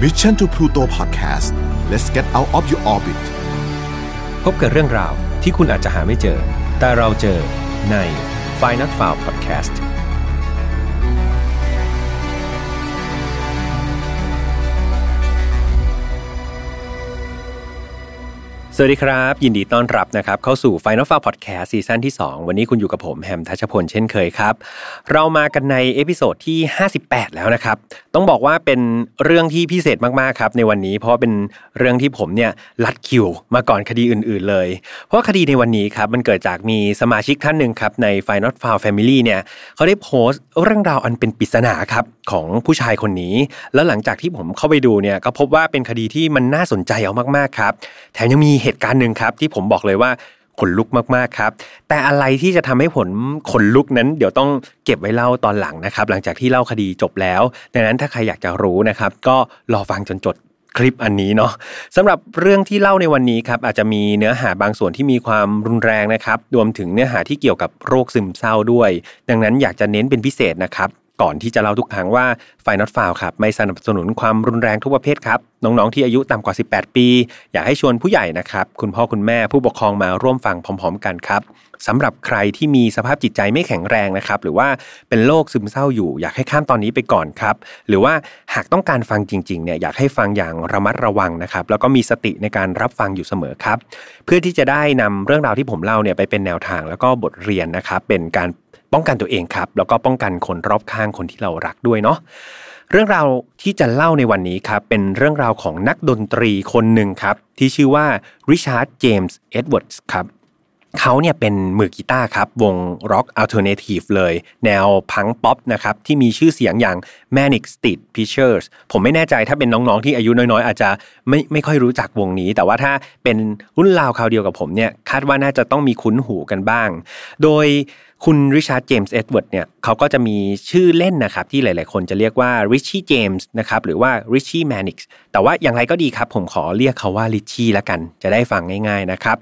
Mission to Pluto Podcast let's get out of your orbit พบกับเรื่องราวที่คุณอาจจะหาไม่เจอ แต่เราเจอใน f i n a l f i l e Podcast สวัสดีครับ ยินดีต้อนรับนะครับ เข้าสู่ Final f a r Podcast ซีซั่นที่ 2 วันนี้คุณอยู่กับผมแฮมทัชพลเช่นเคยครับ เรามากันใน episode ที่ 58 แล้วนะครับต้องบอกว่าเป็นเรื่องที่พิเศษมากๆครับในวันนี้ เพราะเป็นเรื่องที่ผมเนี่ยลัดคิวมาก่อนคดีอื่น ๆ เลย เพราะคดีในวันนี้ครับมันเกิดจากมีสมาชิกท่านหนึ่งครับใน Final f a r Family เนี่ยเขาได้โพสต์เรื่องราวอันเป็นปริศนาครับของผู้ชายคนนี้ แล้วหลังจากที่ผมเข้าไปดูเนี่ยก็พบว่าเป็นคดีที่มันน่าสนใจเอามากๆครับแถมยังมีเหตุการณ์หนึ่งครับที่ผมบอกเลยว่า ขนลุกมากๆครับ แต่อะไรที่จะทำให้ผลขนลุกนั้น เดี๋ยวต้องเก็บไว้เล่าตอนหลังนะครับ หลังจากที่เล่าคดีจบแล้ว ดังนั้นถ้าใครอยากจะรู้นะครับ ก็รอฟังจนจดคลิปอันนี้เนาะสำหรับเรื่องที่เล่าในวันนี้ครับอาจจะมีเนื้อหาบางส่วนที่มีความรุนแรงนะครับรวมถึงเนื้อหาที่เกี่ยวกับโรคซึมเศร้าด้วย ดังนั้นอยากจะเน้นเป็นพิเศษนะครับ ก่อนที่จะเล่าทุกครั้งว่าไฟนอตฟาวครับไม่สนับสนุนความรุนแรงทุกประเภทครับ น้องๆที่อายุต่ำกว่า 18 ปี อยากให้ชวนผู้ใหญ่นะครับ คุณพ่อคุณแม่ผู้ปกครองมาร่วมฟังพร้อม ๆ กันครับสำหรับใครที่มีสภาพจิตใจไม่แข็งแรงนะครับ หรือว่าเป็นโรคซึมเศร้าอยู่ อยากให้ข้ามตอนนี้ไปก่อนครับ หรือว่าหากต้องการฟังจริงๆเนี่ยอยากให้ฟังอย่างระมัดระวังนะครับ แล้วก็มีสติในการรับฟังอยู่เสมอครับ เพื่อที่จะได้นำเรื่องราวที่ผมเล่าเนี่ยไปเป็นแนวทางแล้วก็บทเรียนนะครับ เป็นการ ป้องกันตัวเองครับ แล้วก็ป้องกันคนรอบข้างคนที่เรารักด้วยเนาะเรื่องราวที่จะเล่าในวันนี้ครับเป็นเรื่องราวของนักดนตรีคนหนึ่งครับ ที่ชื่อว่าริชาร์ดเจมส์เอ็ดเวิร์ดส์ครับเขาเนี่ยเป็นมือกีตาร์ครับ วงร็อก alternative เลย แนว punk pop นะครับ ที่มีชื่อเสียงอย่าง Manic Street Preachers ผมไม่แน่ใจถ้าเป็นน้องๆที่อายุน้อยๆ อาจจะไม่ไม่ค่อยรู้จักวงนี้ แต่ว่าถ้าเป็นรุ่นราวคราวเดียวกับผมเนี่ยคาดว่าน่าจะต้องมีคุ้นหูกันบ้าง โดย คุณริชาร์ดเจมส์เอ็ดเวิร์ดเนี่ยเขาก็จะมีชื่อเล่นนะครับที่หลาย ๆ คนจะเรียกว่าริชชี่เจมส์นะครับหรือว่าริชชี่แมนิกส์แต่ว่าอย่างไรก็ดีครับ ผมขอเรียกเขาว่าริชชี่ละกัน จะได้ฟังง่าย ๆ นะครับ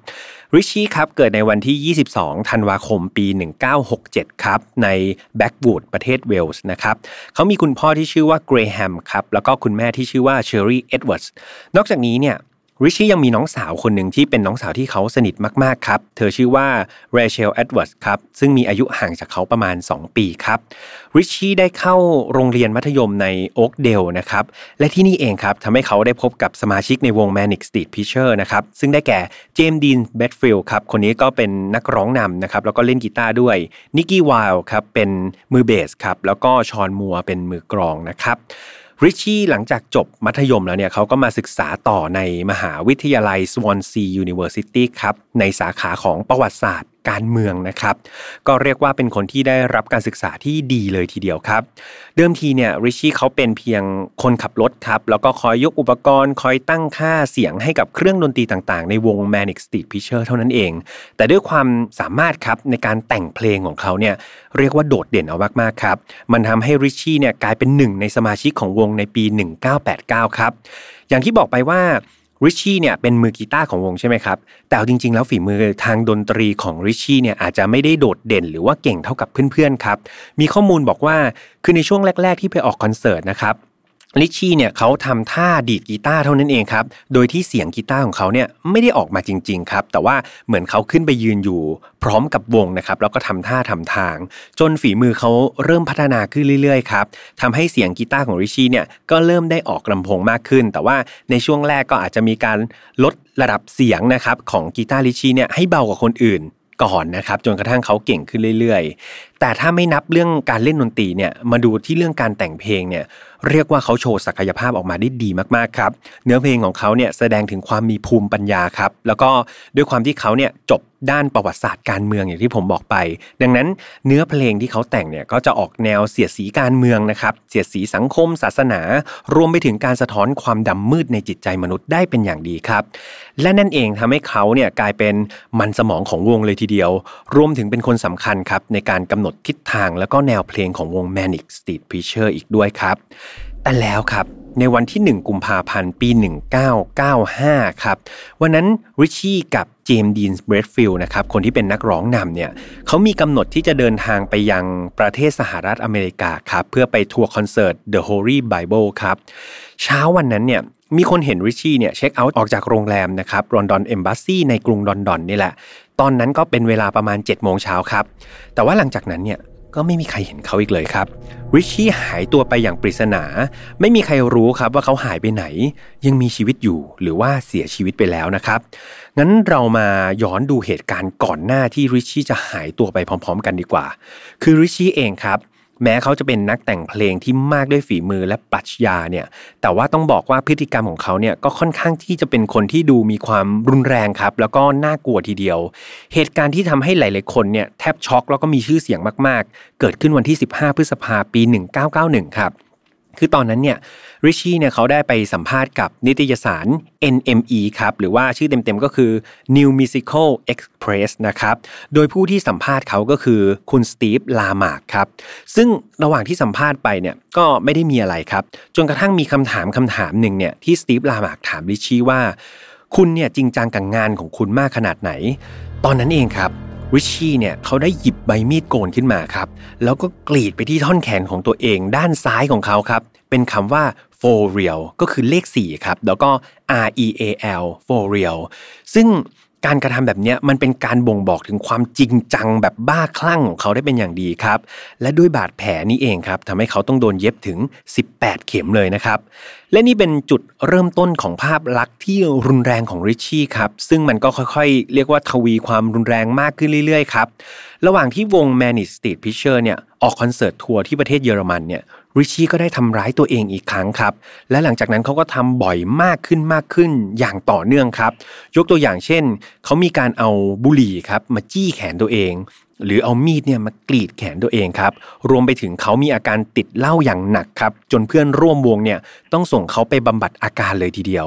ริชชี่ครับเกิดในวันที่ 22 ธันวาคมปี 1967 ครับ ในแบล็กวูดประเทศเวลส์นะครับเขามีคุณพ่อที่ชื่อว่าเกรแฮมครับแล้วก็คุณแม่ที่ชื่อว่าเชอรี่เอ็ดเวิร์ดนอกจากนี้เนี่ย ริชชี่ยังมีน้องสาวคนหนึ่งที่เป็นน้องสาวที่เขาสนิทมากๆครับ เธอชื่อว่าเรเชลเอ็ดเวิร์ดครับ ซึ่งมีอายุห่างจากเขาประมาณ 2 ปีครับริชชี่ได้เข้าโรงเรียนมัธยมในโอ๊กเดลนะครับ และที่นี่เองครับทำให้เขาได้พบกับสมาชิกในวง Manic Street Preacher นะครับ ซึ่งได้แก่เจมส์ดีนแบรดฟิลด์ครับ คนนี้ก็เป็นนักร้องนำนะครับ แล้วก็เล่นกีตาร์ด้วยนิกกี้ไวร์ครับเป็นมือเบสครับแล้วก็ฌอนมัวร์เป็นมือกลองนะครับ ริชชี่หลังจากจบมัธยมแล้วเนี่ยเขาก็มาศึกษาต่อในมหาวิทยาลัย Swansea University ครับในสาขาของประวัติศาสตร์การเมืองนะครับ ก็เรียกว่าเป็นคนที่ได้รับการศึกษาที่ดีเลยทีเดียวครับ เดิมทีเนี่ยริชชี่เขาเป็นเพียงคนขับรถครับแล้วก็คอยยกอุปกรณ์ คอยตั้งค่าเสียงให้กับเครื่องดนตรีต่างๆ ในวง Manic Street Preacher เท่านั้นเอง แต่ด้วยความสามารถครับในการแต่งเพลงของเขาเนี่ยเรียกว่าโดดเด่นเอามากๆครับ มันทำให้ริชชี่เนี่ยกลายเป็นหนึ่งในสมาชิกของวงในปี 1989 ครับอย่างที่บอกไปว่า ริชชี่เนี่ยเป็นมือกีตาร์ของวงใช่ไหมครับแต่จริงๆ แล้วฝีมือทางดนตรีของริชชี่เนี่ยอาจจะไม่ได้โดดเด่นหรือว่าเก่งเท่ากับเพื่อนๆครับมีข้อมูลบอกว่าคือในช่วงแรก ๆ ที่ไปออกคอนเสิร์ตนะครับ ลิชี่เนี่ยเขาทำท่าดีดกีตาร์เท่านั้นเองครับ โดยที่เสียงกีตาร์ของเขาเนี่ยไม่ได้ออกมาจริง ๆ ครับ แต่ว่าเหมือนเขาขึ้นไปยืนอยู่พร้อมกับวงนะครับ แล้วก็ทำท่าทำทาง จนฝีมือเขาเริ่มพัฒนาขึ้นเรื่อยๆ ครับทำให้เสียงกีตาร์ของริชี่เนี่ยก็เริ่มได้ออกลำโพงมากขึ้น แต่ว่าในช่วงแรกก็อาจจะมีการลดระดับเสียงนะครับของกีตาร์ริชชี่เนี่ยให้เบากว่าคนอื่นก่อนนะครับจนกระทั่งเขาเก่งขึ้นเรื่อยๆ แต่ถ้าไม่นับเรื่องการเล่นดนตรีเนี่ยมาดูที่เรื่องการแต่งเพลงเนี่ยเรียกว่าเขาโชว์ศักยภาพออกมาได้ดีมากๆครับ เนื้อเพลงของเขาเนี่ยแสดงถึงความมีภูมิปัญญาครับ แล้วก็ด้วยความที่เขาเนี่ยจบด้านประวัติศาสตร์การเมืองอย่างที่ผมบอกไป ดังนั้นเนื้อเพลงที่เขาแต่งเนี่ยก็จะออกแนวเสียดสีการเมืองนะครับ เสียดสีสังคม ศาสนา รวมไปถึงการสะท้อนความดำมืดในจิตใจมนุษย์ได้เป็นอย่างดีครับ และนั่นเองทำให้เขาเนี่ยกลายเป็นมันสมองของวงเลยทีเดียว รวมถึงเป็นคนสำคัญครับในการกำหนดทิศทางและก็แนวเพลงของวง Manic Street Preacher อีกด้วยครับ แต่แล้วครับในวันที่ 1 กุมภาพันธ์ ปี 1995 ครับ วันนั้นริชชี่กับเจมส์ดีนส์เบรดฟิลด์นะครับ คนที่เป็นนักร้องนำเนี่ยเขามีกำหนดที่จะเดินทางไปยังประเทศสหรัฐอเมริกาครับ เพื่อไปทัวร์คอนเสิร์ต The Holy Bible ครับ เช้าวันนั้นเนี่ยมีคนเห็นริชชี่เนี่ยเช็คเอาท์ออกจากโรงแรมนะครับลอนดอนเอมบ s สซีในกรุงลอนดอนนี่แหละ ตอนนั้นก็เป็นเวลาประมาณ7โมงเช้าครับ แต่ว่าหลังจากนั้นเนี่ยก็ไม่มีใครเห็นเขาอีกเลยครับริชชี่หายตัวไปอย่างปริศนา ไม่มีใครรู้ครับว่าเขาหายไปไหน ยังมีชีวิตอยู่หรือว่าเสียชีวิตไปแล้วนะครับ งั้นเรามาย้อนดูเหตุการณ์ก่อนหน้าที่ริชชี่จะหายตัวไปพร้อม ๆ กันดีกว่า คือริชชี่เองครับ แม้เขาจะเป็นนักแต่งเพลงที่มากด้วยฝีมือและปรัชญาเนี่ย แต่ว่าต้องบอกว่าพฤติกรรมของเขาเนี่ยก็ค่อนข้างที่จะเป็นคนที่ดูมีความรุนแรงครับ แล้วก็น่ากลัวทีเดียว เหตุการณ์ที่ทำให้หลาย ๆ คนเนี่ยแทบช็อกแล้วก็มีชื่อเสียงมาก ๆ เกิดขึ้นวันที่ 15 พฤษภาปี 1991 ครับ คือตอนนั้นเนี่ยริชี่เนี่ยเขาได้ไปสัมภาษณ์กับนิตยสาร NME ครับหรือว่าชื่อเต็มๆก็คือ New Musical Express นะครับโดยผู้ที่สัมภาษณ์เขาก็คือคุณสตีฟลามาร์กครับซึ่งระหว่างที่สัมภาษณ์ไปเนี่ยก็ไม่ได้มีอะไรครับ จนกระทั่งมีคำถามคำถามหนึ่งเนี่ยที่สตีฟลามาร์กถามริชี่ว่า คุณเนี่ยจริงจังกับงานของคุณมากขนาดไหน ตอนนั้นเองครับ ริชชี่เนี่ยเขาได้หยิบใบมีดโกนขึ้นมาครับ แล้วก็กรีดไปที่ท่อนแขนของตัวเองด้านซ้ายของเขาครับ เป็นคำว่า for real ก็คือเลข4ครับ แล้วก็ R E A L for real ซึ่ง การกระทำแบบนี้มันเป็นการบ่งบอกถึงความจริงจังแบบบ้าคลั่งของเขาได้เป็นอย่างดีครับ และด้วยบาดแผลนี้เองครับทำให้เขาต้องโดนเย็บถึง 18 เข็มเลยนะครับ และนี่เป็นจุดเริ่มต้นของภาพลักษณ์ที่รุนแรงของริชชี่ครับ ซึ่งมันก็ค่อยๆ เรียกว่าทวีความรุนแรงมากขึ้นเรื่อยๆครับ ระหว่างที่วง Manic Street Preacher เนี่ยออกคอนเสิร์ตทัวร์ที่ประเทศเยอรมันเนี่ย ริชี่ก็ได้ทำร้ายตัวเองอีกครั้งครับ และหลังจากนั้นเขาก็ทำบ่อยมากขึ้นมากขึ้นอย่างต่อเนื่องครับ ยกตัวอย่างเช่น เขามีการเอาบุหรี่ครับมาจี้แขนตัวเอง หรือเอามีดเนี่ยมากรีดแขนตัวเองครับ รวมไปถึงเขามีอาการติดเหล้าอย่างหนักครับ จนเพื่อนร่วมวงเนี่ยต้องส่งเขาไปบำบัดอาการเลยทีเดียว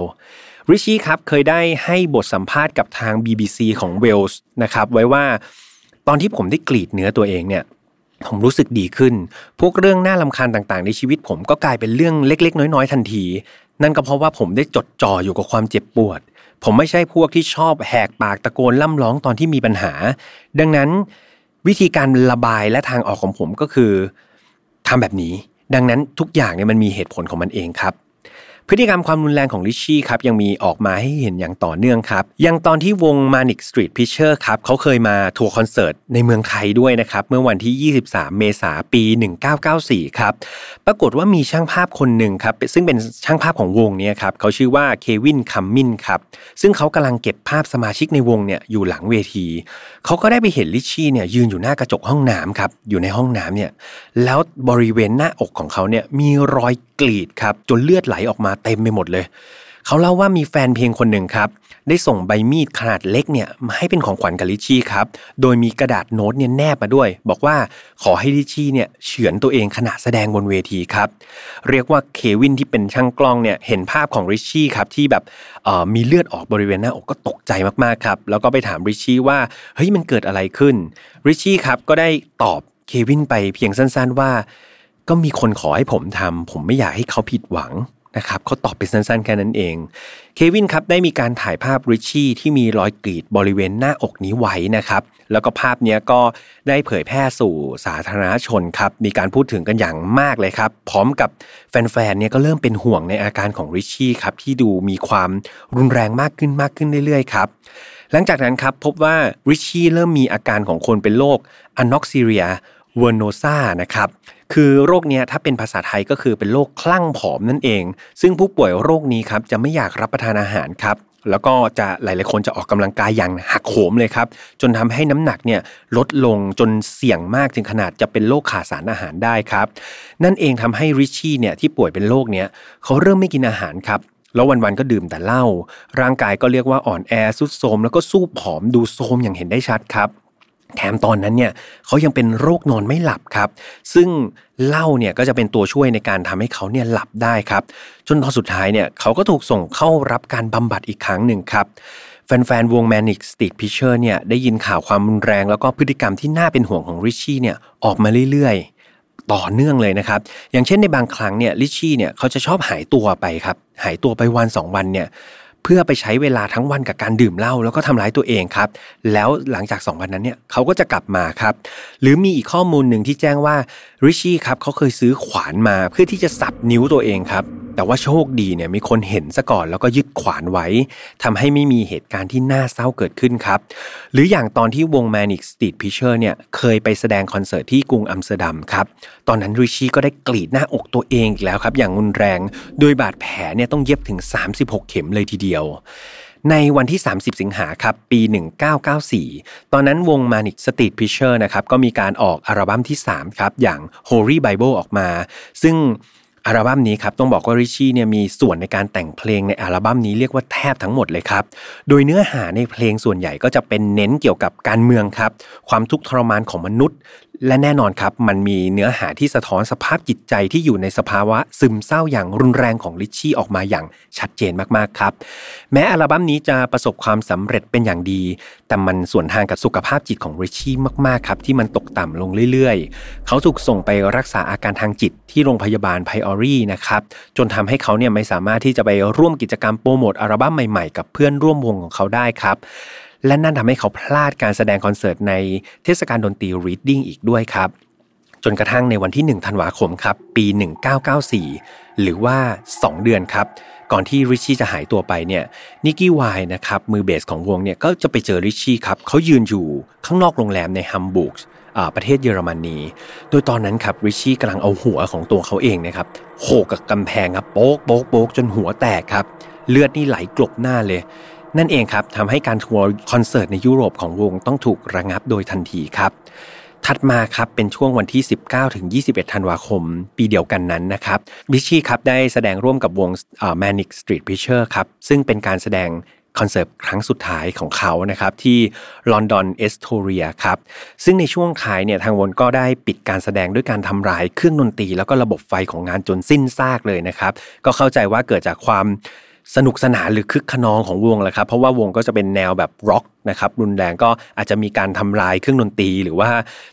ริชี่ครับเคยได้ให้บทสัมภาษณ์กับทาง BBC ของเวลส์นะครับไว้ว่า ตอนที่ผมได้กรีดเนื้อตัวเองเนี่ย ผมรู้สึกดีขึ้น พวกเรื่องน่าลำคาญต่างๆ ในชีวิตผมก็กลายเป็นเรื่องเล็ก ๆ น้อย ๆ ทันที นั่นก็เพราะว่าผมได้จดจ่ออยู่กับความเจ็บปวด ผมไม่ใช่พวกที่ชอบแหกปากตะโกนล่ำร้องตอนที่มีปัญหา ดังนั้น วิธีการระบายและทางออกของผมก็คือทำแบบนี้ ดังนั้นทุกอย่างเนี่ยมันมีเหตุผลของมันเองครับ พฤติกรรมความรุนแรงของริชชี่ครับยังมีออกมาให้เห็นอย่างต่อเนื่องครับอย่างตอนที่วง Manic Street Preacher ครับเขาเคยมาทัวร์คอนเสิร์ตในเมืองไทยด้วยนะครับเมื่อวันที่ 23 เมษายนปี 1994 ครับปรากฏว่ามีช่างภาพคนหนึ่งครับซึ่งเป็นช่างภาพของวงนี้ครับเขาชื่อว่าเควินคัมมินครับซึ่งเขากำลังเก็บภาพสมาชิกในวงเนี่ยอยู่หลังเวทีเขาก็ได้ไปเห็นลิชชี่เนี่ยยืนอยู่หน้ากระจกห้องน้ำครับอยู่ในห้องน้ำเนี่ยแล้วบริเวณหน้าอกของเขาเนี่ยมีรอย กรีดครับจนเลือดไหลออกมาเต็มไปหมดเลยเขาเล่าว่ามีแฟนเพลงคนหนึ่งครับ ได้ส่งใบมีดขนาดเล็กเนี่ยมาให้เป็นของขวัญกับลิชี่ครับ โดยมีกระดาษโน้ตเนี่ยแนบมาด้วย บอกว่าขอให้ลิชี่เนี่ยเฉือนตัวเองขณะแสดงบนเวทีครับ เรียกว่าเควินที่เป็นช่างกล้องเนี่ยเห็นภาพของริชี่ครับที่แบบมีเลือดออกบริเวณหน้าอกก็ตกใจมากๆครับ แล้วก็ไปถามริชี่ว่าเฮ้ยมันเกิดอะไรขึ้นริชี่ครับก็ได้ตอบเควินไปเพียงสั้น ๆว่า ก็มีคนขอให้ผมทำผมไม่อยากให้เขาผิดหวังนะครับเขาตอบเป็นสั้นๆแค่นั้นเอง เควินครับได้มีการถ่ายภาพริชชี่ที่มีรอยกรีดบริเวณหน้าอกนี้ไว้นะครับ แล้วก็ภาพนี้ก็ได้เผยแพร่สู่สาธารณชนครับ มีการพูดถึงกันอย่างมากเลยครับ พร้อมกับแฟนๆเนี่ยก็เริ่มเป็นห่วงในอาการของริชชี่ครับที่ดูมีความรุนแรงมากขึ้นมากขึ้นเรื่อยๆครับหลังจากนั้นครับพบว่าริชชี่เริ่มมีอาการของคนเป็นโรคอนอกซิเรียเวอร์โนซานะครับ คือโรคนี้ถ้าเป็นภาษาไทยก็คือเป็นโรคคลั่งผอมนั่นเอง ซึ่งผู้ป่วยโรคนี้ครับจะไม่อยากรับประทานอาหารครับแล้วก็จะหลาย ๆ คนจะออกกำลังกายอย่างหักโหมเลยครับ จนทำให้น้ำหนักเนี่ยลดลงจนเสี่ยงมากถึงขนาดจะเป็นโรคขาดสารอาหารได้ครับ นั่นเองทำให้ริชชี่เนี่ยที่ป่วยเป็นโรคเนี้ยเขาเริ่มไม่กินอาหารครับแล้ววันๆก็ดื่มแต่เหล้าร่างกายก็เรียกว่าอ่อนแอสุดโทมแล้วก็สู้ผอมดูโทมอย่างเห็นได้ชัดครับ แถมตอนนั้นเนี่ยเขายังเป็นโรคนอนไม่หลับครับ ซึ่งเหล้าเนี่ยก็จะเป็นตัวช่วยในการทำให้เขาเนี่ยหลับได้ครับ จนตอนสุดท้ายเนี่ยเขาก็ถูกส่งเข้ารับการบำบัดอีกครั้งหนึ่งครับแฟนๆวง Manic Street Preacher เนี่ยได้ยินข่าวความรุนแรงแล้วก็พฤติกรรมที่น่าเป็นห่วงของริชชี่เนี่ยออกมาเรื่อยๆ ต่อเนื่องเลยนะครับ อย่างเช่นในบางครั้งเนี่ยลิชชี่เนี่ยเขาจะชอบหายตัวไปครับหายตัวไปวันสองวันเนี่ย เพื่อไปใช้เวลาทั้งวันกับการดื่มเหล้าแล้วก็ทำร้ายตัวเองครับ แล้วหลังจาก 2 วันนั้นเนี่ยเขาก็จะกลับมาครับ หรือมีอีกข้อมูลหนึ่งที่แจ้งว่า ริชี่ครับเขาเคยซื้อขวานมาเพื่อที่จะสับนิ้วตัวเองครับ แต่ว่าโชคดีเนี่ยมีคนเห็นซะก่อนแล้วก็ยึดขวานไว้ทำให้ไม่มีเหตุการณ์ที่น่าเศร้าเกิดขึ้นครับ หรืออย่างตอนที่วง Manic Street Preacher เนี่ยเคยไปแสดงคอนเสิร์ตที่กรุงอัมสเตอร์ดัมครับ ตอนนั้นริชี่ก็ได้กรีดหน้าอกตัวเองอีกแล้วครับ อย่างรุนแรง โดยบาดแผลเนี่ยต้องเย็บถึง 36 เข็มเลยทีเดียว ในวันที่ 30 สิงหาครับปี 1994 ตอนนั้นวง Manic Street Preacher นะครับก็มีการออกอัลบั้มที่3ครับอย่าง Holy Bible ออกมา ซึ่งอัลบั้มนี้ครับต้องบอกว่าริชี่เนี่ยมีส่วนในการแต่งเพลงในอัลบั้มนี้เรียกว่าแทบทั้งหมดเลยครับ โดยเนื้อหาในเพลงส่วนใหญ่ก็จะเป็นเน้นเกี่ยวกับการเมืองครับ ความทุกข์ทรมานของมนุษย์ และแน่นอนครับ มันมีเนื้อหาที่สะท้อนสภาพจิตใจที่อยู่ในสภาวะซึมเศร้าอย่างรุนแรงของลิชชี่ออกมาอย่างชัดเจนมากๆครับ แม้อัลบั้มนี้จะประสบความสำเร็จเป็นอย่างดี แต่มันส่วนทางกับสุขภาพจิตของริชชี่มากๆครับที่มันตกต่ำลงเรื่อยๆ เขาถูกส่งไปรักษาอาการทางจิตที่โรงพยาบาลไพออรี่นะครับจนทำให้เขาเนี่ยไม่สามารถที่จะไปร่วมกิจกรรมโปรโมทอัลบั้มใหม่ๆ กับเพื่อนร่วมวงของเขาได้ครับ และนั่นทำให้เขาพลาดการแสดงคอนเสิร์ตในเทศกาลดนตรี Reading อีกด้วยครับ จนกระทั่งในวันที่ 1 ธันวาคมครับ ปี 1994 หรือว่า 2 เดือนครับ ก่อนที่ริชชี่จะหายตัวไปเนี่ยนิกกี้วายนะครับมือเบสของวงเนี่ยก็จะไปเจอริชชี่ครับเขายืนอยู่ข้างนอกโรงแรมในฮัมบูร์กประเทศเยอรมนีโดยตอนนั้นครับริชชี่กำลังเอาหัวของตัวเขาเองนะครับโขกกับกำแพงครับโป๊กโป๊กโป๊กจนหัวแตกครับ เลือดนี่ไหลกลบหน้าเลย นั่นเองครับทำให้การทัวร์คอนเสิร์ตในยุโรปของวงต้องถูกระงับโดยทันทีครับถัดมาครับเป็นช่วงวันที่ 19 ถึง 21 ธันวาคม ปีเดียวกันนั้นนะครับริชชี่ครับได้แสดงร่วมกับวง Manic Street Preacher ครับซึ่งเป็นการแสดงคอนเสิร์ตครั้งสุดท้ายของเขานะครับที่ลอนดอนเอสโทเรียครับซึ่งในช่วงท้ายเนี่ยทางวงก็ได้ปิดการแสดงด้วยการทำลายเครื่องดนตรี แล้วก็ระบบไฟของงานจนสิ้นซากเลยนะครับ ก็เข้าใจว่าเกิดจากความ สนุกสนานหรือคึกขนองของวงแหละครับ เพราะว่าวงก็จะเป็นแนวแบบร็อกนะครับรุนแรงก็อาจจะมีการทำลายเครื่องดนตรี หรือว่า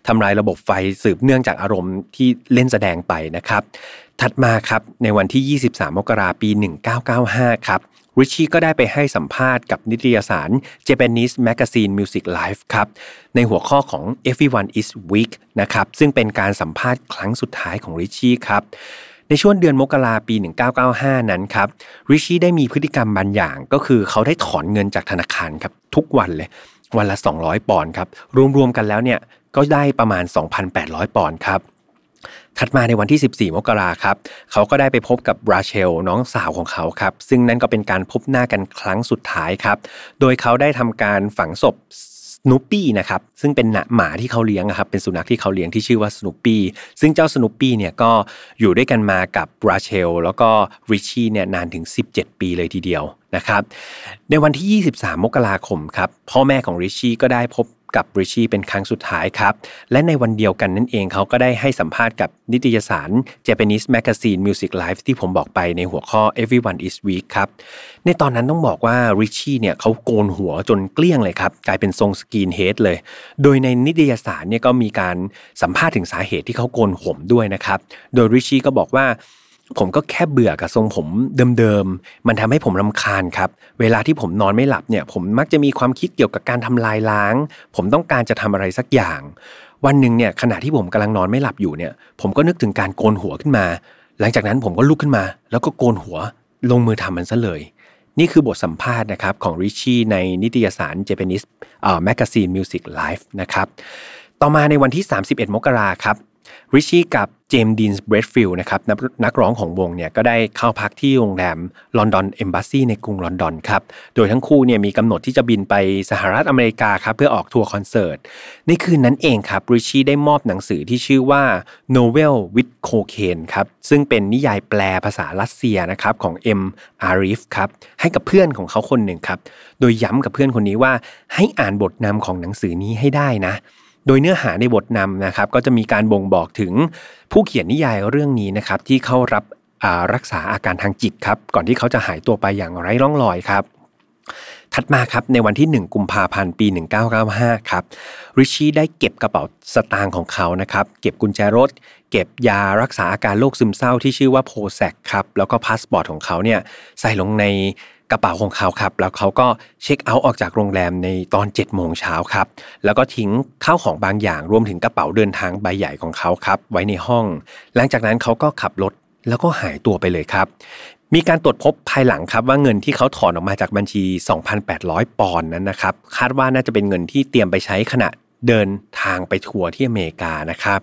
ทำลายระบบไฟสืบเนื่องจากอารมณ์ที่เล่นแสดงไปนะครับ ถัดมาครับในวันที่ 23 มกราปี 1995 ครับริชชี่ก็ได้ไปให้สัมภาษณ์กับนิตยสาร Japanese Magazine Music Life ครับ ในหัวข้อของ Everyone is Weak นะครับ ซึ่งเป็นการสัมภาษณ์ครั้งสุดท้ายของริชชี่ครับ ในช่วงเดือนมกราปี 1995 นั้นครับริชี่ได้มีพฤติกรรมบางอย่าง ก็คือเขาได้ถอนเงินจากธนาคารครับทุกวันเลย วันละ 200 ปอนด์ครับรวมๆกันแล้วเนี่ยก็ได้ประมาณ 2,800 ปอนด์ครับถัดมาในวันที่ 14 มกราครับ เขาก็ได้ไปพบกับราเชลน้องสาวของเขาครับ ซึ่งนั่นก็เป็นการพบหน้ากันครั้งสุดท้ายครับ โดยเขาได้ทำการฝังศพ สโนปี้นะครับซึ่งเป็นหมาที่เขาเลี้ยงครับเป็นสุนัขที่เขาเลี้ยงที่ชื่อว่าสโนปี้ซึ่งเจ้าสโนปี้เนี่ยก็อยู่ด้วยกันมากับราเชลแล้วก็ริชชี่เนี่ยนานถึง 17 ปีเลยทีเดียวนะครับในวันที่ 23 มกราคมครับพ่อแม่ของริชชี่ก็ได้พบ กับริชี่เป็นครั้งสุดท้ายครับ และในวันเดียวกันนั่นเองเขาก็ได้ให้สัมภาษณ์กับนิตยสาร Japanese Magazine Music Life ที่ผมบอกไปในหัวข้อ Everyone is Weak ครับ ในตอนนั้นต้องบอกว่าริชี่เนี่ยเขาโกนหัวจนเกลี้ยงเลยครับ กลายเป็นทรงสกีนเฮดเลย โดยในนิตยสารเนี่ยก็มีการสัมภาษณ์ถึงสาเหตุที่เขาโกนผมด้วยนะครับ โดยริชี่ก็บอกว่า ผมก็แค่เบื่อกับทรงผมเดิมๆ มันทำให้ผมรำคาญครับ เวลาที่ผมนอนไม่หลับเนี่ย ผมมักจะมีความคิดเกี่ยวกับการทำลายล้าง ผมต้องการจะทำอะไรสักอย่าง วันหนึ่งเนี่ยขณะที่ผมกำลังนอนไม่หลับอยู่เนี่ย ผมก็นึกถึงการโกนหัวขึ้นมา หลังจากนั้นผมก็ลุกขึ้นมา แล้วก็โกนหัวลงมือทำมันซะเลย นี่คือบทสัมภาษณ์นะครับของริชี่ในนิตยสาร Japanese Magazine Music Life นะครับต่อมาในวันที่ 31 มกราครับ ริชี่กับเจมส์ดีนส์เบรดฟิลด์นะครับนักร้องของวงเนี่ยก็ได้เข้าพักที่โรงแรมลอนดอนเอมบ s ซีในกรุงลอนดอนครับโดยทั้งคู่เนี่ยมีกำหนดที่จะบินไปสหรัฐอเมริกาครับเพื่อออกทัวร์คอนเสิร์ต ในคืนนั้นเองครับริชี่ได้มอบหนังสือที่ชื่อว่า Novel with Cocaine ครับซึ่งเป็นนิยายแปลภาษารัสเซียนะครับของเอ็มอาริฟครับให้กับเพื่อนของเขาคนหนึ่งครับโดยย้ำกับเพื่อนคนนี้ว่าให้อ่านบทนำของหนังสือนี้ให้ได้นะ โดยเนื้อหาในบทนำนะครับก็จะมีการบ่งบอกถึงผู้เขียนนิยายเรื่องนี้นะครับที่เข้ารับรักษาอาการทางจิตครับก่อนที่เขาจะหายตัวไปอย่างไร้ร่องรอยครับ ถัดมาครับในวันที่ 1 กุมภาพันธ์ปี 1995 ครับริชชี่ได้เก็บกระเป๋าสตางค์ของเขานะครับ เก็บกุญแจรถ เก็บยารักษาอาการโรคซึมเศร้าที่ชื่อว่า Prozac ครับ แล้วก็พาสปอร์ตของเขาเนี่ยใส่ลงในกระเป๋าของเขาครับ แล้วเขาก็เช็คเอาท์ออกจากโรงแรมในตอน7โมงเช้าครับ แล้วก็ทิ้งข้าวของบางอย่างรวมถึงกระเป๋าเดินทางใบใหญ่ของเขาครับ ไว้ในห้อง หลังจากนั้นเขาก็ขับรถแล้วก็หายตัวไปเลยครับ มีการตรวจพบภายหลังครับว่าเงินที่เขาถอนออกมาจากบัญชี 2,800 ปอนด์นั้นนะครับ คาดว่าน่าจะเป็นเงินที่เตรียมไปใช้ขณะเดินทางไปทัวร์ที่อเมริกานะครับ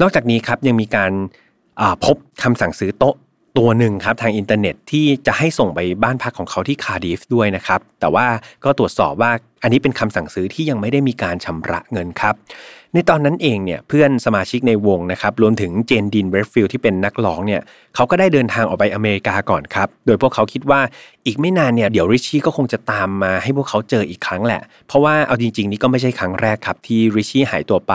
นอกจากนี้ครับยังมีการพบคำสั่งซื้อโต๊ะตัวหนึ่งครับทางอินเทอร์เน็ตที่จะให้ส่งไปบ้านพักของเขาที่คาร์ดิฟด้วยนะครับ แต่ว่าก็ตรวจสอบว่าอันนี้เป็นคำสั่งซื้อที่ยังไม่ได้มีการชำระเงินครับ ในตอนนั้นเองเนี่ยเพื่อนสมาชิกในวงนะครับรวมถึงเจมส์ดีนแบรดฟิลด์ที่เป็นนักร้องเนี่ยเขาก็ได้เดินทางออกไปอเมริกาก่อนครับ โดยพวกเขาคิดว่าอีกไม่นานเนี่ยเดี๋ยวริชชี่ก็คงจะตามมาให้พวกเขาเจออีกครั้งแหละ เพราะว่าเอาจริงๆ นี่ก็ไม่ใช่ครั้งแรกครับที่ริชชี่หายตัวไป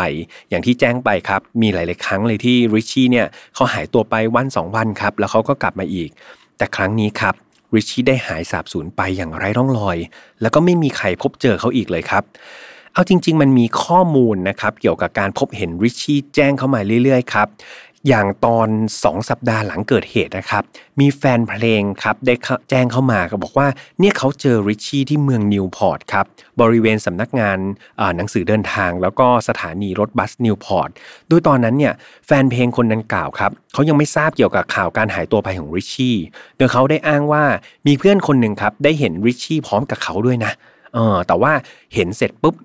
อย่างที่แจ้งไปครับมีหลาย ๆ ครั้งเลยที่ริชชี่เนี่ยเขาหายตัวไปวัน2วันครับแล้วเขาก็กลับมาอีก แต่ครั้งนี้ครับริชชี่ได้หายสาบสูญไปอย่างไร้ร่องรอย แล้วก็ไม่มีใครพบเจอเขาอีกเลยครับ เอาจริง ๆ มันมีข้อมูลนะครับเกี่ยวกับการพบเห็นริชชี่แจ้งเข้ามาเรื่อยๆครับอย่างตอน 2 สัปดาห์หลังเกิดเหตุนะครับ มีแฟนเพลงครับได้แจ้งเข้ามาก็บอกว่าเนี่ยเขาเจอริชชี่ที่เมืองนิวพอร์ตครับบริเวณสำนักงานหนังสือเดินทาง แล้วก็สถานีรถบัสนิวพอร์ตโดยตอนนั้นเนี่ยแฟนเพลงคนดังกล่าวครับเขายังไม่ทราบเกี่ยวกับข่าวการหายตัวไปของริชชี่โดยเขาได้อ้างว่ามีเพื่อนคนหนึ่งครับได้เห็นริชชี่พร้อมกับเขาด้วยนะเออแต่ว่าเห็นเสร็จปุ๊บ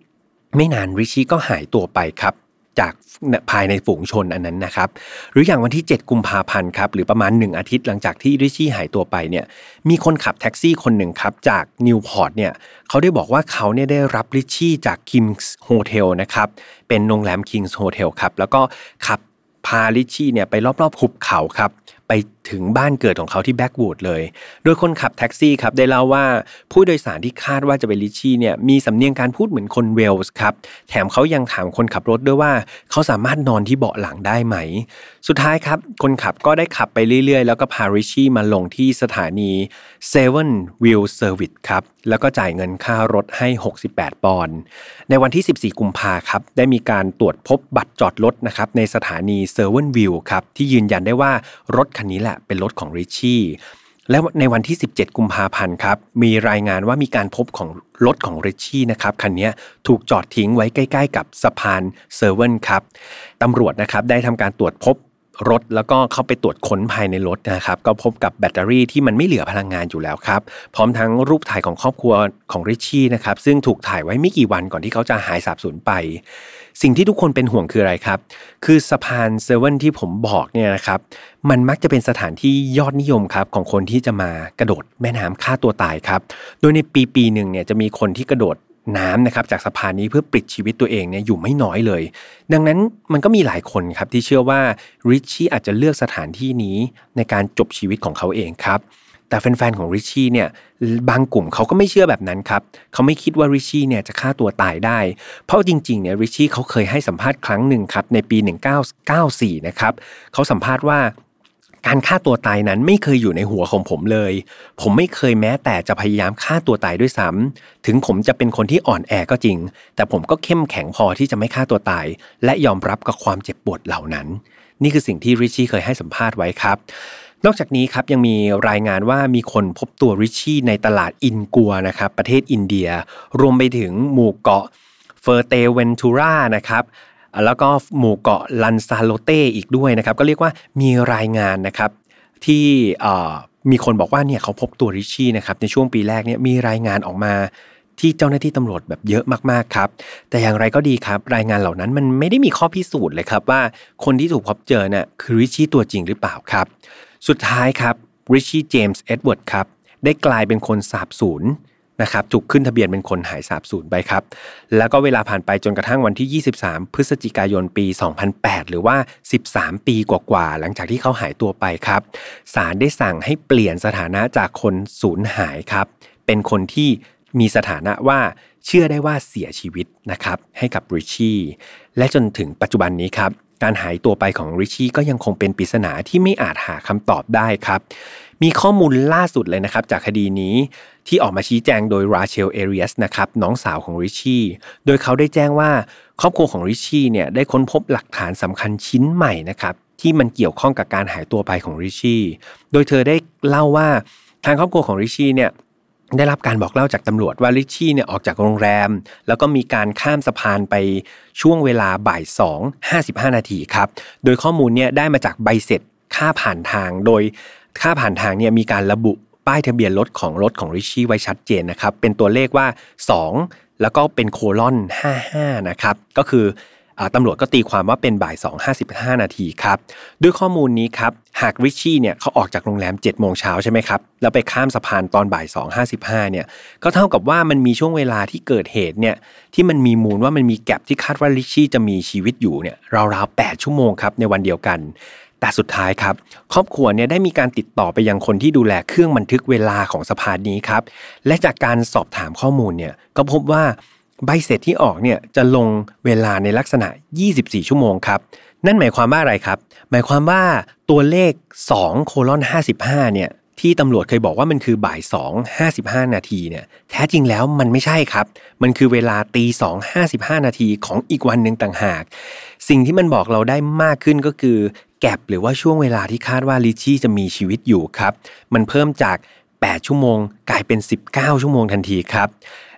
ไม่นานริชี่ก็หายตัวไปครับจากภายในฝูงชนอันนั้นนะครับ หรืออย่างวันที่ 7 กุมภาพันธ์ครับหรือประมาณ 1 อาทิตย์หลังจากที่ริชี่หายตัวไปเนี่ยมีคนขับแท็กซี่คนหนึ่งครับจากนิวพอร์ตเนี่ยเขาได้บอกว่าเขาเนี่ยได้รับริชี่จาก King's Hotel นะครับเป็นโรงแรม King's Hotel ครับแล้วก็ขับพาริชชี่เนี่ยไปรอบๆหุบเขาครับไป ถึงบ้านเกิดของเขาที่ Blackwood เลย โดยคนขับแท็กซี่ครับได้เล่าว่าผู้โดยสารที่คาดว่าจะเป็นริชชี่เนี่ยมีสำเนียงการพูดเหมือนคนเวลส์ครับ แถมเขายังถามคนขับรถด้วยว่า เขาสามารถนอนที่เบาะหลังได้ไหม สุดท้ายครับ คนขับก็ได้ขับไปเรื่อยๆ แล้วก็พาริชชี่มาลงที่สถานี Severn View Service ครับแล้วก็จ่ายเงินค่ารถให้ 68 ปอนด์ในวันที่ 14 กุมภาครับได้มีการตรวจพบบัตรจอดรถนะครับในสถานี Severn View ครับที่ยืนยันได้ว่ารถคันนี้แหละเป็นรถของริชชี่และในวันที่ 17 กุมภาพันธ์ครับ มีรายงานว่ามีการพบของรถของริชชี่นะครับ คันนี้ถูกจอดทิ้งไว้ใกล้ ๆ กับสะพาน Severn ครับตำรวจนะครับได้ทำการตรวจพบรถแล้วก็เข้าไปตรวจค้นภายในรถนะครับ ก็พบกับแบตเตอรี่ที่มันไม่เหลือพลังงานอยู่แล้วครับ พร้อมทั้งรูปถ่ายของครอบครัวของริชชี่นะครับ ซึ่งถูกถ่ายไว้ไม่กี่วันก่อนที่เขาจะหายสาบสูญไป สิ่งที่ทุกคนเป็นห่วงคืออะไรครับ คือสะพานเซเว่นที่ผมบอกเนี่ยนะครับ มันมักจะเป็นสถานที่ยอดนิยมครับของคนที่จะมากระโดดแม่น้ำฆ่าตัวตายครับ โดยในปีปีหนึ่งเนี่ยจะมีคนที่กระโดดน้ำนะครับจากสะพานนี้เพื่อปิดชีวิตตัวเองเนี่ยอยู่ไม่น้อยเลย ดังนั้นมันก็มีหลายคนครับที่เชื่อว่าริชชี่อาจจะเลือกสถานที่นี้ในการจบชีวิตของเขาเองครับ แต่แฟนๆของริชชี่เนี่ยบางกลุ่มเขาก็ไม่เชื่อแบบนั้นครับเขาไม่คิดว่าริชชี่เนี่ยจะฆ่าตัวตายได้ เพราะจริงๆเนี่ยริชชี่เขาเคยให้สัมภาษณ์ครั้งหนึ่งครับในปี 1994 นะครับเขาสัมภาษณ์ว่าการฆ่าตัวตายนั้นไม่เคยอยู่ในหัวของผมเลย ผมไม่เคยแม้แต่จะพยายามฆ่าตัวตายด้วยซ้ำถึงผมจะเป็นคนที่อ่อนแอก็จริง แต่ผมก็เข้มแข็งพอที่จะไม่ฆ่าตัวตาย และยอมรับกับความเจ็บปวดเหล่านั้น นี่คือสิ่งที่ริชชี่เคยให้สัมภาษณ์ไว้ครับ นอกจากนี้ครับยังมีรายงานว่ามีคนพบตัวริชชี่ในตลาดอินกัวนะครับประเทศอินเดีย รวมไปถึงหมู่เกาะ Fuerteventura นะครับแล้วก็หมู่เกาะ Lanzarote อีกด้วยนะครับก็เรียกว่ามีรายงานนะครับที่มีคนบอกว่าเนี่ยเขาพบตัวริชชี่นะครับในช่วงปีแรกเนี่ยมีรายงานออกมาที่เจ้าหน้าที่ตำรวจแบบเยอะมากๆครับ แต่อย่างไรก็ดีครับ รายงานเหล่านั้นมันไม่ได้มีข้อพิสูจน์เลยครับว่าคนที่ถูกพบเจอเนี่ยคือริชชี่ตัวจริงหรือเปล่าครับ สุดท้ายครับริชชี่เจมส์เอ็ดเวิร์ดครับได้กลายเป็นคนสาบสูญนะครับถูกขึ้นทะเบียนเป็นคนหายสาบสูญไปครับ แล้วก็เวลาผ่านไปจนกระทั่งวันที่ 23 พฤศจิกายนปี 2008 หรือว่า 13 ปีกว่าๆ หลังจากที่เขาหายตัวไปครับศาลได้สั่งให้เปลี่ยนสถานะจากคนสูญหายครับ เป็นคนที่มีสถานะว่าเชื่อได้ว่าเสียชีวิตนะครับให้กับริชชี่และจนถึงปัจจุบันนี้ครับ การหายตัวไปของริชชี่ก็ยังคงเป็นปริศนาที่ไม่อาจหาคำตอบได้ครับ มีข้อมูลล่าสุดเลยนะครับ จากคดีนี้ที่ออกมาชี้แจงโดยราเชลเอเรียสนะครับน้องสาวของริชชี่โดยเขาได้แจ้งว่าครอบครัวของริชชี่เนี่ยได้ค้นพบหลักฐานสำคัญชิ้นใหม่นะครับที่มันเกี่ยวข้องกับการหายตัวไปของริชชี่โดยเธอได้เล่าว่าทางครอบครัวของริชชี่เนี่ย ได้รับการบอกเล่าจากตำรวจว่าลิชชี่เนี่ยออกจากโรงแรม แล้วก็มีการข้ามสะพานไปช่วงเวลาบ่าย2 55 นาทีครับ โดยข้อมูลเนี่ยได้มาจากใบเสร็จค่าผ่านทาง โดยค่าผ่านทางเนี่ยมีการระบุป้ายทะเบียนรถของรถของริชชี่ไว้ชัดเจนนะครับ เป็นตัวเลขว่า 2 แล้วก็เป็นโคลอน 55 นะครับ ก็คือ ตำรวจก็ตีความว่าเป็นบ่าย 2.55 นาทีครับ ด้วยข้อมูลนี้ครับ หากริชชี่เนี่ยเขาออกจากโรงแรม 7 โมงเช้าใช่ไหมครับ แล้วไปข้ามสะพานตอนบ่าย 2.55 เนี่ย ก็เท่ากับว่ามันมีช่วงเวลาที่เกิดเหตุเนี่ย ที่มันมีมูลว่ามันมีแกลบที่คาดว่าริชชี่จะมีชีวิตอยู่เนี่ย ราวๆ 8 ชั่วโมงครับในวันเดียวกันแต่สุดท้ายครับ ครอบครัวเนี่ยได้มีการติดต่อไปยังคนที่ดูแลเครื่องบันทึกเวลาของสะพานนี้ครับ และจากการสอบถามข้อมูลเนี่ยก็พบว่า ใบเสร็จที่ออกเนี่ยจะลงเวลาในลักษณะ 24 ชั่วโมงครับ นั่นหมายความว่าอะไรครับ หมายความว่าตัวเลข2โคลอน55เนี่ยที่ตำรวจเคยบอกว่ามันคือบ่าย2 55 นาทีเนี่ยแท้จริงแล้วมันไม่ใช่ครับ มันคือเวลาตี2 55 นาทีของอีกวันหนึ่งต่างหาก สิ่งที่มันบอกเราได้มากขึ้นก็คือ แกลบหรือว่าช่วงเวลาที่คาดว่าลิชี่จะมีชีวิตอยู่ครับ มันเพิ่มจาก 8 ชั่วโมง กลายเป็น 19 ชั่วโมงทันทีครับ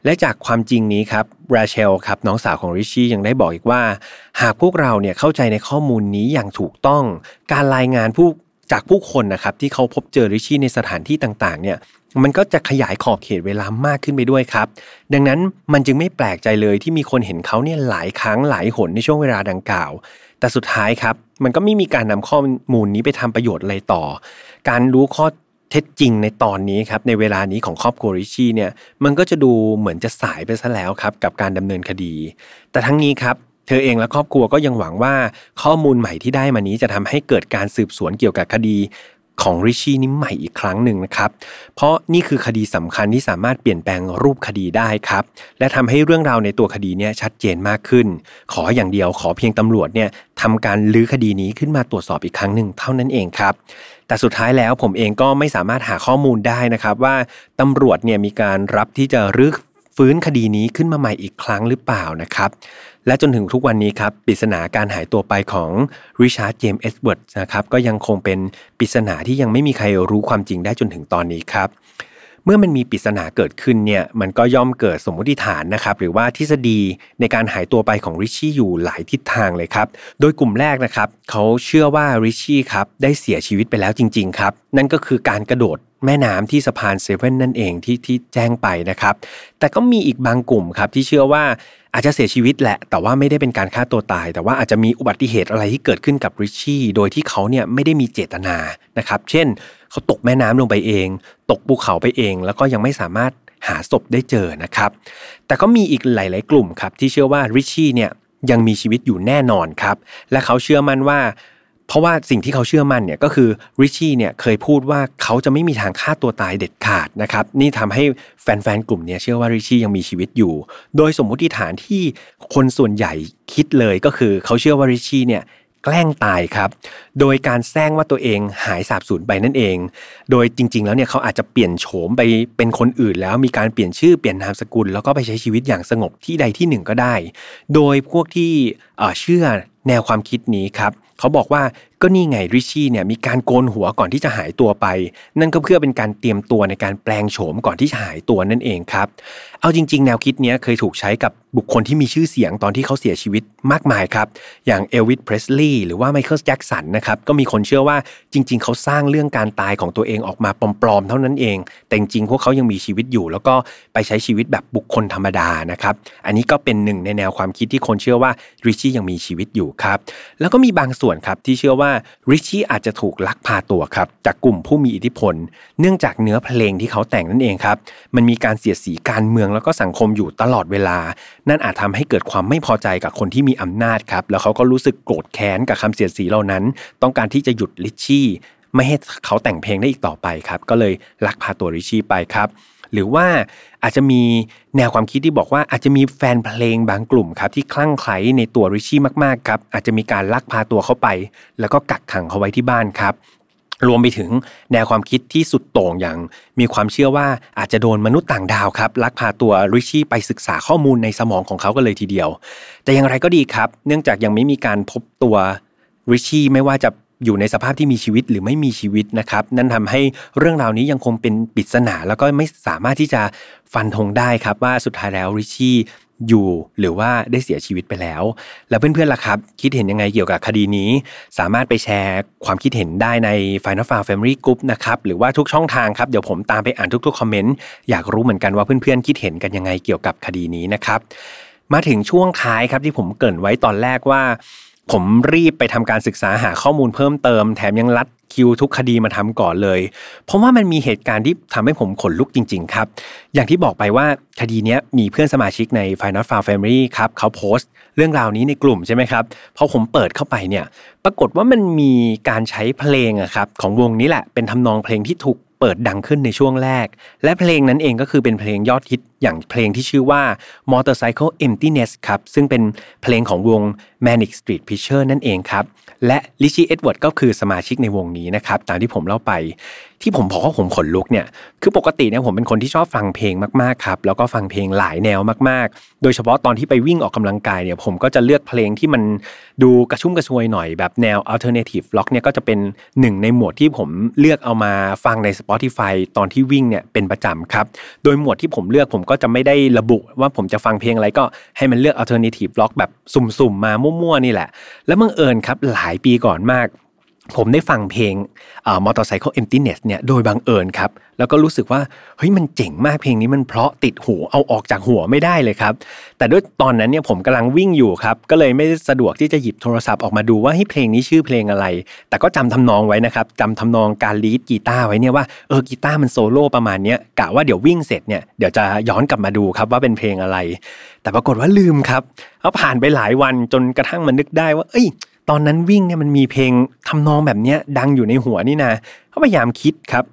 และจากความจริงนี้ครับราเชลครับน้องสาวของริชี่ยังได้บอกอีกว่า หากพวกเราเนี่ยเข้าใจในข้อมูลนี้อย่างถูกต้อง การรายงานผู้จากผู้คนนะครับที่เขาพบเจอริชี่ในสถานที่ต่างๆเนี่ยมันก็จะขยายขอบเขตเวลามากขึ้นไปด้วยครับ ดังนั้นมันจึงไม่แปลกใจเลยที่มีคนเห็นเขาเนี่ยหลายครั้งหลายหนในช่วงเวลาดังกล่าว แต่สุดท้ายครับ มันก็ไม่มีการนำข้อมูลนี้ไปทำประโยชน์อะไรต่อ การรู้ข้อ เท็จจริงในตอนนี้ครับในเวลานี้ของครอบครัวริชี่เนี่ยมันก็จะดูเหมือนจะสายไปซะแล้วครับกับการดำเนินคดี แต่ทั้งนี้ครับเธอเองและครอบครัวก็ยังหวังว่าข้อมูลใหม่ที่ได้มานี้จะทำให้เกิดการสืบสวนเกี่ยวกับคดีของริชี่นี้ใหม่อีกครั้งหนึ่งนะครับ เพราะนี่คือคดีสำคัญที่สามารถเปลี่ยนแปลงรูปคดีได้ครับ และทำให้เรื่องราวในตัวคดีเนี้ชัดเจนมากขึ้น ขออย่างเดียวขอเพียงตำรวจเนี่ยทำการรื้อคดีนี้ขึ้นมาตรวจสอบอีกครั้งหนึ่งเท่านั้นเองครับ แต่สุดท้ายแล้วผมเองก็ไม่สามารถหาข้อมูลได้นะครับ ว่าตำรวจเนี่ยมีการรับที่จะรื้อฟื้นคดีนี้ขึ้นมาใหม่อีกครั้งหรือเปล่านะครับ และจนถึงทุกวันนี้ครับปริศนาการหายตัวไปของริชาร์ดเจมส์เอ็ดเวิร์ดนะครับก็ยังคงเป็นปริศนาที่ยังไม่มีใครรู้ความจริงได้จนถึงตอนนี้ครับ เมื่อมันมีปริศนาเกิดขึ้นเนี่ยมันก็ย่อมเกิดสมมติฐานนะครับหรือว่าทฤษฎีในการหายตัวไปของริชชี่อยู่หลายทิศทางเลยครับโดยกลุ่มแรกนะครับเขาเชื่อว่าริชชี่ครับได้เสียชีวิตไปแล้วจริงๆครับนั่นก็คือการกระโดดแม่น้ำที่สะพานเซเว่นนั่นเองที่ที่แจ้งไปนะครับ แต่ก็มีอีกบางกลุ่มครับที่เชื่อว่าอาจจะเสียชีวิตแหละ แต่ว่าไม่ได้เป็นการฆ่าตัวตาย แต่ว่าอาจจะมีอุบัติเหตุอะไรที่เกิดขึ้นกับริชชี่โดยที่เขาเนี่ยไม่ได้มีเจตนานะครับ เช่น เขาตกแม่น้ำลงไปเอง ตกภูเขาไปเอง แล้วก็ยังไม่สามารถหาศพได้เจอนะครับ แต่ก็มีอีกหลาย ๆ กลุ่มครับ ที่เชื่อว่าริชชี่เนี่ยยังมีชีวิตอยู่แน่นอนครับ และเขาเชื่อมั่นว่า เพราะว่าสิ่งที่เขาเชื่อมั่นเนี่ยก็คือริชชี่เนี่ยเคยพูดว่าเขาจะไม่มีทางฆ่าตัวตายเด็ดขาดนะครับนี่ทำให้แฟน ๆ กลุ่มนี้เชื่อว่าริชชี่ยังมีชีวิตอยู่ โดยสมมุติฐานที่คนส่วนใหญ่คิดเลยก็คือ เขาเชื่อว่าริชชี่เนี่ย แกล้งตายครับ โดยการแซงว่าตัวเองหายสาบสูญไปนั่นเอง โดยจริง ๆ แล้วเนี่ยเขาอาจจะเปลี่ยนโฉมไปเป็นคนอื่น แล้วมีการเปลี่ยนชื่อเปลี่ยนนามสกุล แล้วก็ไปใช้ชีวิตอย่างสงบที่ใดที่หนึ่งก็ได้ โดยพวกที่เชื่อแนวความคิดนี้ครับเขาบอกว่า ก็นี่ไงริชี่เนี่ยมีการโกนหัวก่อนที่จะหายตัวไป นั่นก็เพื่อเป็นการเตรียมตัวในการแปลงโฉมก่อนที่จะหายตัวนั่นเองครับ เอาจริง ๆ แนวคิดนี้เคยถูกใช้กับบุคคลที่มีชื่อเสียงตอนที่เขาเสียชีวิตมากมายครับ อย่างเอลวิสเพรสลีย์หรือว่าไมเคิลแจ็กสันนะครับก็มีคนเชื่อว่าจริง ๆ เขาสร้างเรื่องการตายของตัวเองออกมาปลอมๆ เท่านั้นเอง แต่จริงๆพวกเขายังมีชีวิตอยู่ แล้วก็ไปใช้ชีวิตแบบบุคคลธรรมดานะครับอันนี้ก็เป็นหนึ่งในแนวความคิดที่คนเชื่อว่าริชี่ยังมีชีวิตอยู่ครับแล้วก็มีบางส่วนครับที่เชื่อว่าริชชี่อาจจะถูกลักพาตัวครับจากกลุ่มผู้มีอิทธิพล เนื่องจากเนื้อเพลงที่เขาแต่งนั่นเองครับ มันมีการเสียดสีการเมืองแล้วก็สังคมอยู่ตลอดเวลา นั่นอาจทำให้เกิดความไม่พอใจกับคนที่มีอำนาจครับ แล้วเขาก็รู้สึกโกรธแค้นกับคำเสียดสีเหล่านั้น ต้องการที่จะหยุดริชชี่ไม่ให้เขาแต่งเพลงได้อีกต่อไปครับ ก็เลยลักพาตัวริชชี่ไปครับ หรือว่า อาจจะมีแนวความคิดที่บอกว่าอาจจะมีแฟนเพลงบางกลุ่มครับที่คลั่งไคล้ในตัวริชี่มากๆครับอาจจะมีการลักพาตัวเขาไป แล้วก็กักขังเขาไว้ที่บ้านครับรวมไปถึงแนวความคิดที่สุดโต่งอย่าง มีความเชื่อว่าอาจจะโดนมนุษย์ต่างดาวครับลักพาตัวริชี่ไปศึกษาข้อมูลในสมองของเขาก็เลยทีเดียว แต่อย่างไรก็ดีครับ เนื่องจากยังไม่มีการพบตัวริชี่ไม่ว่าจะ อยู่ในสภาพที่มีชีวิตหรือไม่มีชีวิตนะครับ นั่นทำให้เรื่องราวนี้ยังคงเป็นปริศนาแล้วก็ไม่สามารถที่จะฟันธงได้ครับว่าสุดท้ายแล้วริชี่อยู่หรือว่าได้เสียชีวิตไปแล้ว แล้วเพื่อนๆล่ะครับ คิดเห็นยังไงเกี่ยวกับคดีนี้ สามารถไปแชร์ความคิดเห็นได้ใน Final f i l e Family Group นะครับหรือว่าทุกช่องทางครับเดี๋ยวผมตามไปอ่านทุกๆคอมเมนต์อยากรู้เหมือนกันว่าเพื่อนๆคิดเห็นกันยังไงเกี่ยวกับคดีนี้นะครับมาถึงช่วงท้ายครับที่ผมเกริ่นไว้ตอนแรกว่า ผมรีบไปทำการศึกษาหาข้อมูลเพิ่มเติม แถมยังรัดคิวทุกคดีมาทำก่อนเลย เพราะว่ามันมีเหตุการณ์ที่ทำให้ผมขนลุกจริง ๆ ครับ อย่างที่บอกไปว่าคดีนี้มีเพื่อนสมาชิกใน Final f a r Family ครับเขาโพสต์ เรื่องราวนี้ในกลุ่มใช่ไหมครับพอผมเปิดเข้าไปเนี่ยปรากฏว่ามันมีการใช้เพลงอะครับของวงนี้แหละเป็นทำนองเพลงที่ถูกเปิดดังขึ้นในช่วงแรก และเพลงนั้นเองก็คือเป็นเพลงยอดฮิต อย่างเพลงที่ชื่อว่า Motorcycle Emptiness ครับ ซึ่งเป็นเพลงของวง Manic Street Preacher นั่นเองครับ และลิชี่เอ็ดเวิร์ดก็คือสมาชิกในวงนี้นะครับ ตามที่ผมเล่าไป ที่ผมบอกว่าผมขนลุกเนี่ย คือปกติเนี่ยผมเป็นคนที่ชอบฟังเพลงมากๆครับ แล้วก็ฟังเพลงหลายแนวมากๆ โดยเฉพาะตอนที่ไปวิ่งออกกำลังกายเนี่ย ผมก็จะเลือกเพลงที่มันดูกระชุ่มกระชวยหน่อยแบบแนว alternative rock เนี่ยก็จะเป็นหนึ่งในหมวดที่ผมเลือกเอามาฟังใน Spotify ตอนที่วิ่งเนี่ยเป็นประจำครับ โดยหมวดที่ผมเลือกผมก็จะไม่ได้ระบุว่าผมจะฟังเพลงอะไรก็ให้มันเลือก alternative rock แบบสุ่มๆมามั่วๆนี่แหละ แล้วบังเอิญครับหลายปีก่อนมาก ผมได้ฟังเพลง Motorcycle Emptiness เนี่ยโดยบังเอิญครับ แล้วก็รู้สึกว่าเฮ้ยมันเจ๋งมากเพลงนี้มันเพราะติดหูเอาออกจากหัวไม่ได้เลยครับ แต่ด้วยตอนนั้นเนี่ยผมกำลังวิ่งอยู่ครับ ก็เลยไม่สะดวกที่จะหยิบโทรศัพท์ออกมาดูว่าไอ้เพลงนี้ชื่อเพลงอะไร แต่ก็จำทำนองไว้นะครับจำทำนองการ lead กีตาร์ไว้เนี่ยว่าเออกีตาร์มันโซโล่ประมาณเนี้ยกะว่าเดี๋ยววิ่งเสร็จเนี่ยเดี๋ยวจะย้อนกลับมาดูครับว่าเป็นเพลงอะไร แต่ปรากฏว่าลืมครับเพราะผ่านไปหลายวันจนกระทั่งมันนึกได้ว่า เอ้ย ตอนนั้นวิ่งเนี่ยมันมีเพลงทำนองแบบเนี้ยดังอยู่ในหัวนี่นะก็พยายามคิดครับ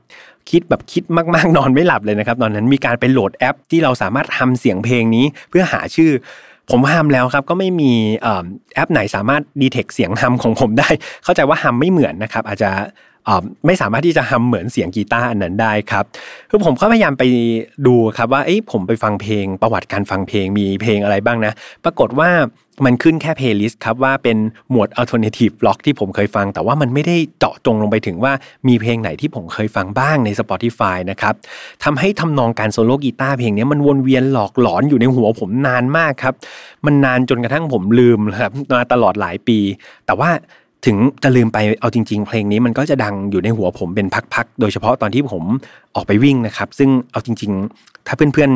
คิดแบบคิดมากๆนอนไม่หลับเลยนะครับ ตอนนั้นมีการไปโหลดแอป ที่เราสามารถ hum เสียงเพลงนี้เพื่อหาชื่อ ผม hum แล้วครับก็ไม่มีแอปไหนสามารถ detect เสียง hum ของผมได้ เข้าใจว่า hum ไม่เหมือนนะครับ อาจจะ ไม่สามารถที่จะ hum เหมือนเสียงกีตาร์อันนั้นได้ครับคือผมก็พยายามไปดูครับว่าเอ้ผมไปฟังเพลงประวัติการฟังเพลงมีเพลงอะไรบ้างนะ ปรากฏว่ามันขึ้นแค่เพลย์ลิสต์ครับว่าเป็นหมวด alternative rock ที่ผมเคยฟัง แต่ว่ามันไม่ได้เจาะจงลงไปถึงว่ามีเพลงไหนที่ผมเคยฟังบ้างใน Spotify นะครับทำให้ทำนองการโซโล่กีตาร์เพลงนี้มันวนเวียนหลอกหลอนอยู่ในหัวผมนานมากครับ มันนานจนกระทั่งผมลืมครับมาตลอดหลายปี แต่ว่า ถึงจะลืมไปเอาจริง ๆ เพลงนี้มันก็จะดังอยู่ในหัวผมเป็นพักๆ โดยเฉพาะตอนที่ผมออกไปวิ่งนะครับ ซึ่งเอาจริง ๆ ถ้าเพื่อน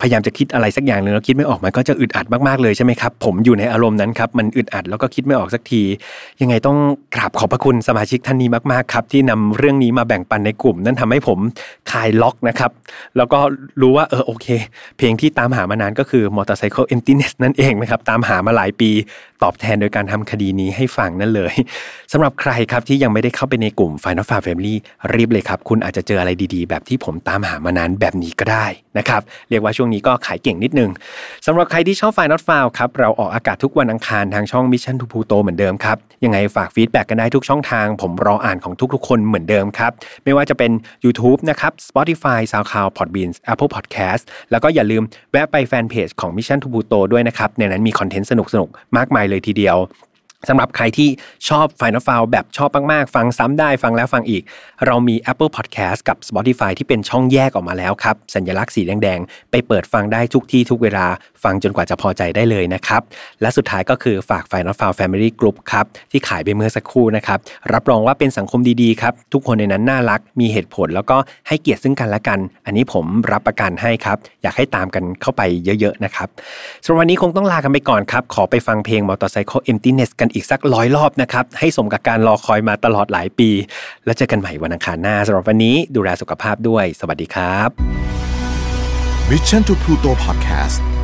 พยายามจะคิดอะไรสักอย่างหนึ่งแล้วคิดไม่ออกมันก็จะอึดอัดมากๆเลยใช่ไหมครับผมอยู่ในอารมณ์นั้นครับมันอึดอัดแล้วก็คิดไม่ออกสักที ยังไงต้องกราบขอบพระคุณสมาชิกท่านนี้มากๆครับที่นำเรื่องนี้มาแบ่งปันในกลุ่ม นั่นทำให้ผมคลายล็อกนะครับแล้วก็รู้ว่าเออโอเค เพลงที่ตามหามานานก็คือ Motorcycle Emptiness นั่นเองนะครับตามหามาหลายปีตอบแทนโดยการทำคดีนี้ให้ฟังนั่นเลยสำหรับใครครับที่ยังไม่ได้เข้าไปในกลุ่ม Final f a r Family รีบเลยครับคุณอาจจะเจออะไรดีๆ แบบที่ผมตามหามานานแบบนี้ก็ได้นะครับเรียกว่าช่วงงนี้ก็ขายเก่งนิดนึงสำหรับใครที่ชอบไฟนอตฟาวครับเราออกอากาศทุกวันอังคารทางช่อง Mission to Pluto เหมือนเดิมครับยังไงฝากฟีดแบ็กกันได้ทุกช่องทาง ผมรออ่านของทุกๆ คนเหมือนเดิมครับไม่ว่าจะเป็น YouTube นะครับ Spotify SoundCloud Podbean Apple Podcast แล้วก็อย่าลืมแวะไปแฟนเพจของ Mission to Pluto ด้วยนะครับในนั้นมีคอนเทนต์สนุกๆมากมายเลยทีเดียว สำหรับใครที่ชอบ Final f i l e แบบชอบมาก ๆ ฟังซ้ำได้ฟังแล้วฟังอีก เรามี Apple Podcast กับ Spotify ที่เป็นช่องแยกออกมาแล้วครับ สัญลักษณ์สีแดง ๆ ไปเปิดฟังได้ทุกที่ทุกเวลา ฟังจนกว่าจะพอใจได้เลยนะครับ และสุดท้ายก็คือฝาก Final f i l e Family Group ครับที่ขายไปเมื่อสักครู่นะครับ รับรองว่าเป็นสังคมดีๆครับ ทุกคนในนั้นน่ารัก มีเหตุผลแล้วก็ให้เกียรติซึ่งกันและกัน อันนี้ผมรับประกันให้ครับ อยากให้ตามกันเข้าไปเยอะๆนะครับสำหรับวันนี้คงต้องลากันไปก่อนครับ ขอไปฟังเพลง Motorcycle Emptiness กันอีกสักร้อยรอบนะครับให้สมกับการรอคอยมาตลอดหลายปี แล้วเจอกันใหม่วันอังคารหน้าสำหรับวันนี้ดูแลสุขภาพด้วย สวัสดีครับ Mission to Pluto Podcast